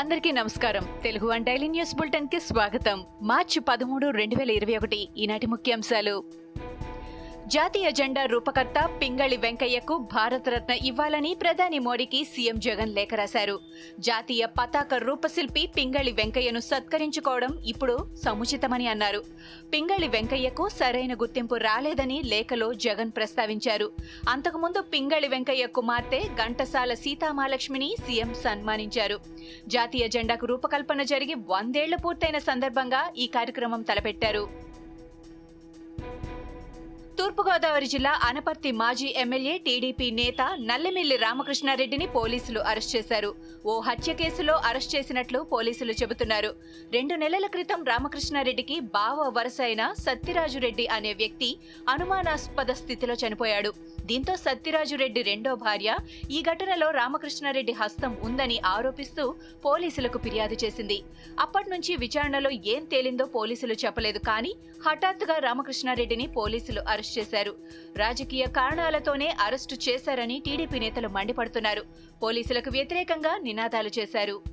అందరికీ నమస్కారం. Telugu one daily news బులెటిన్కి స్వాగతం. మార్చి పదమూడు రెండు వేల ఇరవై ఒకటి ఈనాటి ముఖ్యాంశాలు. జాతీయ జెండా రూపకర్త పింగళి వెంకయ్యకు భారతరత్న ఇవ్వాలని ప్రధాని మోడీకి సీఎం జగన్ లేఖ రాశారు. జాతీయ పతాక రూపశిల్పి పింగళి వెంకయ్యను సత్కరించుకోవడం ఇప్పుడు సముచితమని అన్నారు. పింగళి వెంకయ్యకు సరైన గుర్తింపు రాలేదని లేఖలో జగన్ ప్రస్తావించారు. అంతకుముందు పింగళి వెంకయ్య కుమార్తె ఘంటసాల సీతామహాలక్ష్మిని సీఎం సన్మానించారు. జాతీయ జెండాకు రూపకల్పన జరిగి వందేళ్ళు పూర్తయిన సందర్భంగా ఈ కార్యక్రమం తలపెట్టారు. తూర్పుగోదావరి జిల్లా అనపర్తి మాజీ ఎమ్మెల్యే టీడీపీ నేత నల్లమిల్లి రామకృష్ణారెడ్డిని పోలీసులు అరెస్ట్ చేశారు. ఓ హత్య కేసులో అరెస్ట్ చేసినట్లు పోలీసులు చెబుతున్నారు. రెండు నెలల క్రితం రామకృష్ణారెడ్డికి బావ వరస అయిన సత్యరాజురెడ్డి అనే వ్యక్తి అనుమానాస్పద స్థితిలో చనిపోయాడు. దీంతో సత్యరాజురెడ్డి రెండో భార్య ఈ ఘటనలో రామకృష్ణారెడ్డి హస్తం ఉందని ఆరోపిస్తూ పోలీసులకు ఫిర్యాదు చేసింది. అప్పటి నుంచి విచారణలో ఏం తేలిందో పోలీసులు చెప్పలేదు కానీ హఠాత్తుగా రామకృష్ణారెడ్డిని పోలీసులు అరెస్ట్ చేశారు. రాజకీయ కారణాలతోనే అరెస్టు చేశారని టీడీపీ నేతలు మండిపడుతున్నారు. పోలీసులకు వ్యతిరేకంగా నినాదాలు చేశారు.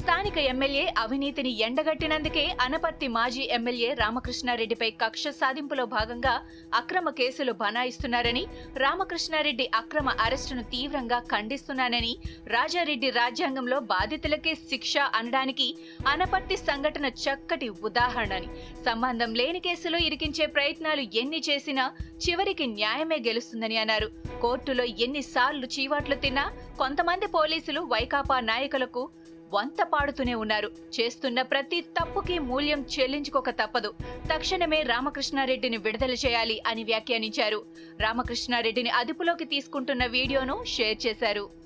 స్థానిక ఎమ్మెల్యే అవినీతిని ఎండగట్టినందుకే అనపర్తి మాజీ ఎమ్మెల్యే రామకృష్ణారెడ్డిపై కక్ష సాధింపులో భాగంగా అక్రమ కేసులు బనాయిస్తున్నారని రామకృష్ణారెడ్డి అక్రమ అరెస్టును తీవ్రంగా ఖండిస్తున్నానని రాజారెడ్డి రాజ్యాంగంలో బాధితులకే శిక్ష అనడానికి అనపర్తి సంఘటన చక్కటి ఉదాహరణని. సంబంధం లేని కేసులో ఇరికించే ప్రయత్నాలు ఎన్ని చేసినా చివరికి న్యాయమే గెలుస్తుందని అన్నారు. కోర్టులో ఎన్నిసార్లు చీవాట్లు తిన్నా కొంతమంది పోలీసులు వైకాపా నాయకులకు వంత పాడుతూనే ఉన్నారు. చేస్తున్న ప్రతి తప్పుకి మూల్యం చెల్లించుకోక తప్పదు. తక్షణమే రామకృష్ణారెడ్డిని విడుదల చేయాలి అని వ్యాఖ్యానించారు. రామకృష్ణారెడ్డిని అదుపులోకి తీసుకుంటున్న వీడియోను షేర్ చేశారు.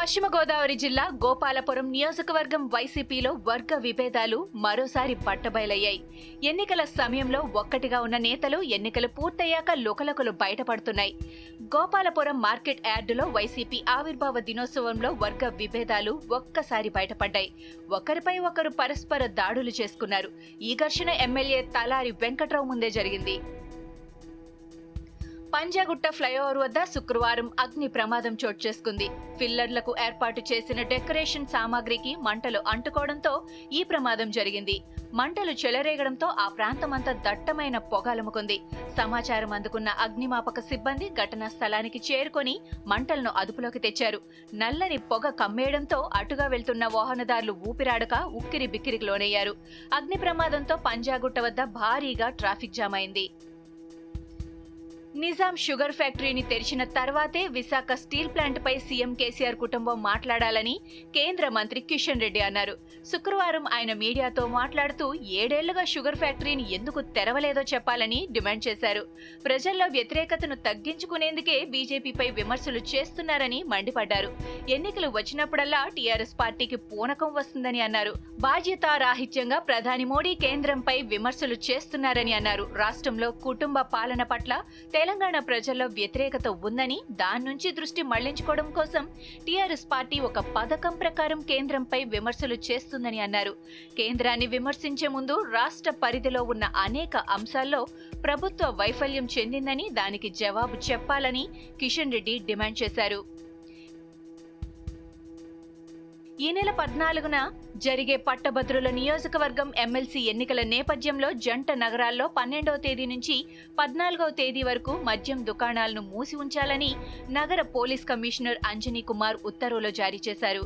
పశ్చిమ గోదావరి జిల్లా గోపాలపురం నియోజకవర్గం వైసీపీలో వర్గ విభేదాలు మరోసారి బట్టబయలయ్యాయి ఎన్నికల సమయంలో ఒక్కటిగా ఉన్న నేతలు ఎన్నికలు పూర్తయ్యాక లుకలకులు బయటపడుతున్నాయి. గోపాలపురం మార్కెట్ యార్డులో వైసీపీ ఆవిర్భావ దినోత్సవంలో వర్గ విభేదాలు ఒక్కసారి బయటపడ్డాయి. ఒకరిపై ఒకరు పరస్పర దాడులు చేసుకున్నారు. ఈ ఘర్షణ ఎమ్మెల్యే తలారి వెంకట్రావు ముందే జరిగింది. పంజాగుట్ట ఫ్లైఓవర్ వద్ద శుక్రవారం అగ్ని ప్రమాదం చోటు చేసుకుంది. ఫిల్లర్లకు ఏర్పాటు చేసిన డెకరేషన్ సామాగ్రికి మంటలు అంటుకోవడంతో ఈ ప్రమాదం జరిగింది. మంటలు చెలరేగడంతో ఆ ప్రాంతమంతా దట్టమైన పొగలముకుంది సమాచారం అందుకున్న అగ్నిమాపక సిబ్బంది ఘటనా స్థలానికి చేరుకొని మంటలను అదుపులోకి తెచ్చారు. నల్లని పొగ కమ్మేయడంతో అటుగా వెళ్తున్న వాహనదారులు ఊపిరాడక ఉక్కిరి బిక్కిరికి లోనయ్యారు. అగ్ని ప్రమాదంతో పంజాగుట్ట వద్ద భారీగా ట్రాఫిక్ జామ్ అయింది. నిజాం షుగర్ ఫ్యాక్టరీని తెరిచిన తర్వాతే విశాఖ స్టీల్ ప్లాంట్ పై సీఎం కేసీఆర్ కుటుంబం మాట్లాడాలని కేంద్ర మంత్రి కిషన్ రెడ్డి అన్నారు. శుక్రవారం ఆయన మీడియాతో మాట్లాడుతూ ఏడేళ్ళుగా షుగర్ ఫ్యాక్టరీని ఎందుకు తెరవలేదో చెప్పాలని డిమాండ్ చేశారు. ప్రజల్లో వ్యతిరేకతను తగ్గించుకునేందుకే బీజేపీపై విమర్శలు చేస్తున్నారని మండిపడ్డారు. ఎన్నికలు వచ్చినప్పుడల్లా టీఆర్ఎస్ పార్టీకి పూనకం వస్తుందని అన్నారు. బాధ్యత రాహిత్యంగా ప్రధాని మోడీ కేంద్రంపై విమర్శలు చేస్తున్నారని అన్నారు. రాష్ట్రంలో కుటుంబ పాలన పట్ల తెలంగాణ ప్రజల్లో వ్యతిరేకత ఉందని దాని నుంచి దృష్టి మళ్ళించుకోవడం కోసం టీఆర్ఎస్ పార్టీ ఒక పథకం ప్రకారం కేంద్రంపై విమర్శలు చేస్తుందని అన్నారు. కేంద్రాన్ని విమర్శించే ముందు రాష్ట్ర పరిధిలో ఉన్న అనేక అంశాల్లో ప్రభుత్వ వైఫల్యం చెందిందని దానికి జవాబు చెప్పాలని కిషన్ రెడ్డి డిమాండ్ చేశారు. ఈ నెల పద్నాలుగున జరిగే పట్టభద్రుల నియోజకవర్గం ఎమ్మెల్సీ ఎన్నికల నేపథ్యంలో జంట నగరాల్లో పన్నెండవ తేదీ నుంచి పద్నాలుగవ తేదీ వరకు మద్యం దుకాణాలను మూసి ఉంచాలని నగర పోలీస్ కమిషనర్ అంజనీ కుమార్ ఉత్తర్వులు జారీ చేశారు.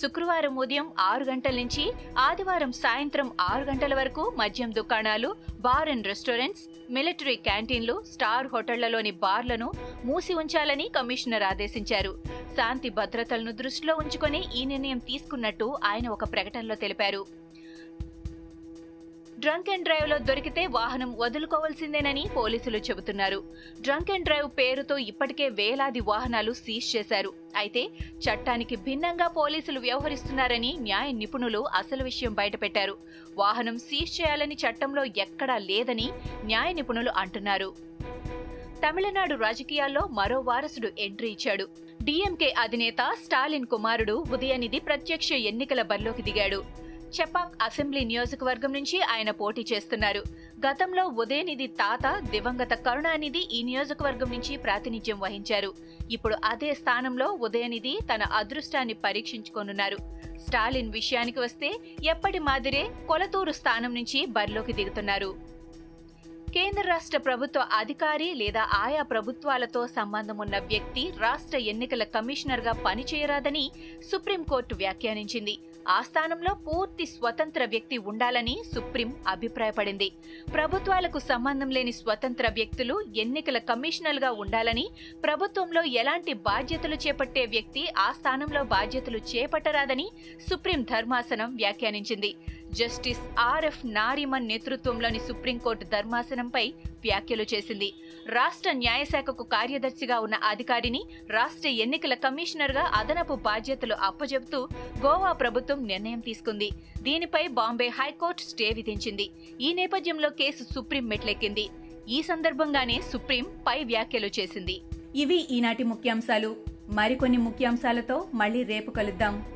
శుక్రవారం ఉదయం ఆరు గంటల నుంచి ఆదివారం సాయంత్రం ఆరు గంటల వరకు మద్యం దుకాణాలు బార్ అండ్ రెస్టారెంట్స్ మిలిటరీ క్యాంటీన్లు స్టార్ హోటళ్ళలోని బార్లను మూసి ఉంచాలని కమిషనర్ ఆదేశించారు. శాంతి భద్రతలను దృష్టిలో ఉంచుకొని ఈ నిర్ణయం తీసుకున్నట్టు ఆయన ఒక ప్రకటనలో తెలిపారు. డ్రంక్ అండ్ డ్రైవ్లో దొరికితే వాహనం వదులుకోవాల్సిందేనని పోలీసులు చెబుతున్నారు. డ్రంక్ అండ్ డ్రైవ్ పేరుతో ఇప్పటికే వేలాది వాహనాలు సీజ్ చేశారు. అయితే చట్టానికి భిన్నంగా పోలీసులు వ్యవహరిస్తున్నారని న్యాయ నిపుణులు అసలు విషయం బయటపెట్టారు. వాహనం సీజ్ చేయాలని చట్టంలో ఎక్కడా లేదని న్యాయ నిపుణులు అంటున్నారు. తమిళనాడు రాజకీయాల్లో మరో వారసుడు ఎంట్రీ ఇచ్చాడు. డీఎంకే అధినేత స్టాలిన్ కుమారుడు ఉదయనిధి ప్రత్యక్ష ఎన్నికల బరిలోకి దిగాడు. చెపాక్ అసెంబ్లీ నియోజకవర్గం నుంచి ఆయన పోటీ చేస్తున్నారు. గతంలో ఉదయనిధి తాత దివంగత కరుణానిధి ఈ నియోజకవర్గం నుంచి ప్రాతినిధ్యం వహించారు. ఇప్పుడు అదే స్థానంలో ఉదయనిధి తన అదృష్టాన్ని పరీక్షించుకోనున్నారు. స్టాలిన్ విషయానికి వస్తే ఎప్పటి మాదిరే కొలతూరు స్థానం నుంచి బరిలోకి దిగుతున్నారు. కేంద్ర రాష్ట్ర ప్రభుత్వ అధికారి లేదా ఆయా ప్రభుత్వాలతో సంబంధం ఉన్న వ్యక్తి రాష్ట్ర ఎన్నికల కమిషనర్గా పనిచేయరాదని సుప్రీంకోర్టు వ్యాఖ్యానించింది. ఆ స్థానంలో పూర్తి స్వతంత్ర వ్యక్తి ఉండాలని సుప్రీం అభిప్రాయపడింది. ప్రభుత్వాలకు సంబంధం లేని స్వతంత్ర వ్యక్తులు ఎన్నికల కమిషనర్గా ఉండాలని ప్రభుత్వంలో ఎలాంటి బాధ్యతలు చేపట్టే వ్యక్తి ఆ స్థానంలో బాధ్యతలు చేపట్టరాదని సుప్రీం ధర్మాసనం వ్యాఖ్యానించింది. జస్టిస్ ఆర్ఎఫ్ నారిమన్ నేతృత్వంలోని సుప్రీంకోర్టు ధర్మాసనంపై వ్యాఖ్యలు చేసింది. రాష్ట్ర న్యాయశాఖకు కార్యదర్శిగా ఉన్న అధికారిని రాష్ట్ర ఎన్నికల కమిషనర్గా అదనపు బాధ్యతలు అప్పజెబుతూ గోవా ప్రభుత్వం నిర్ణయం తీసుకుంది. దీనిపై బాంబే హైకోర్టు స్టే విధించింది. ఈ నేపథ్యంలో కేసు సుప్రీం మెట్లెక్కింది. ఈ సందర్భంగానే సుప్రీం పై వ్యాఖ్యలు చేసింది. ఇవి ఈనాటి ముఖ్యాంశాలు. మరికొన్ని ముఖ్యాంశాలతో మళ్ళీ రేపు కలుద్దాం.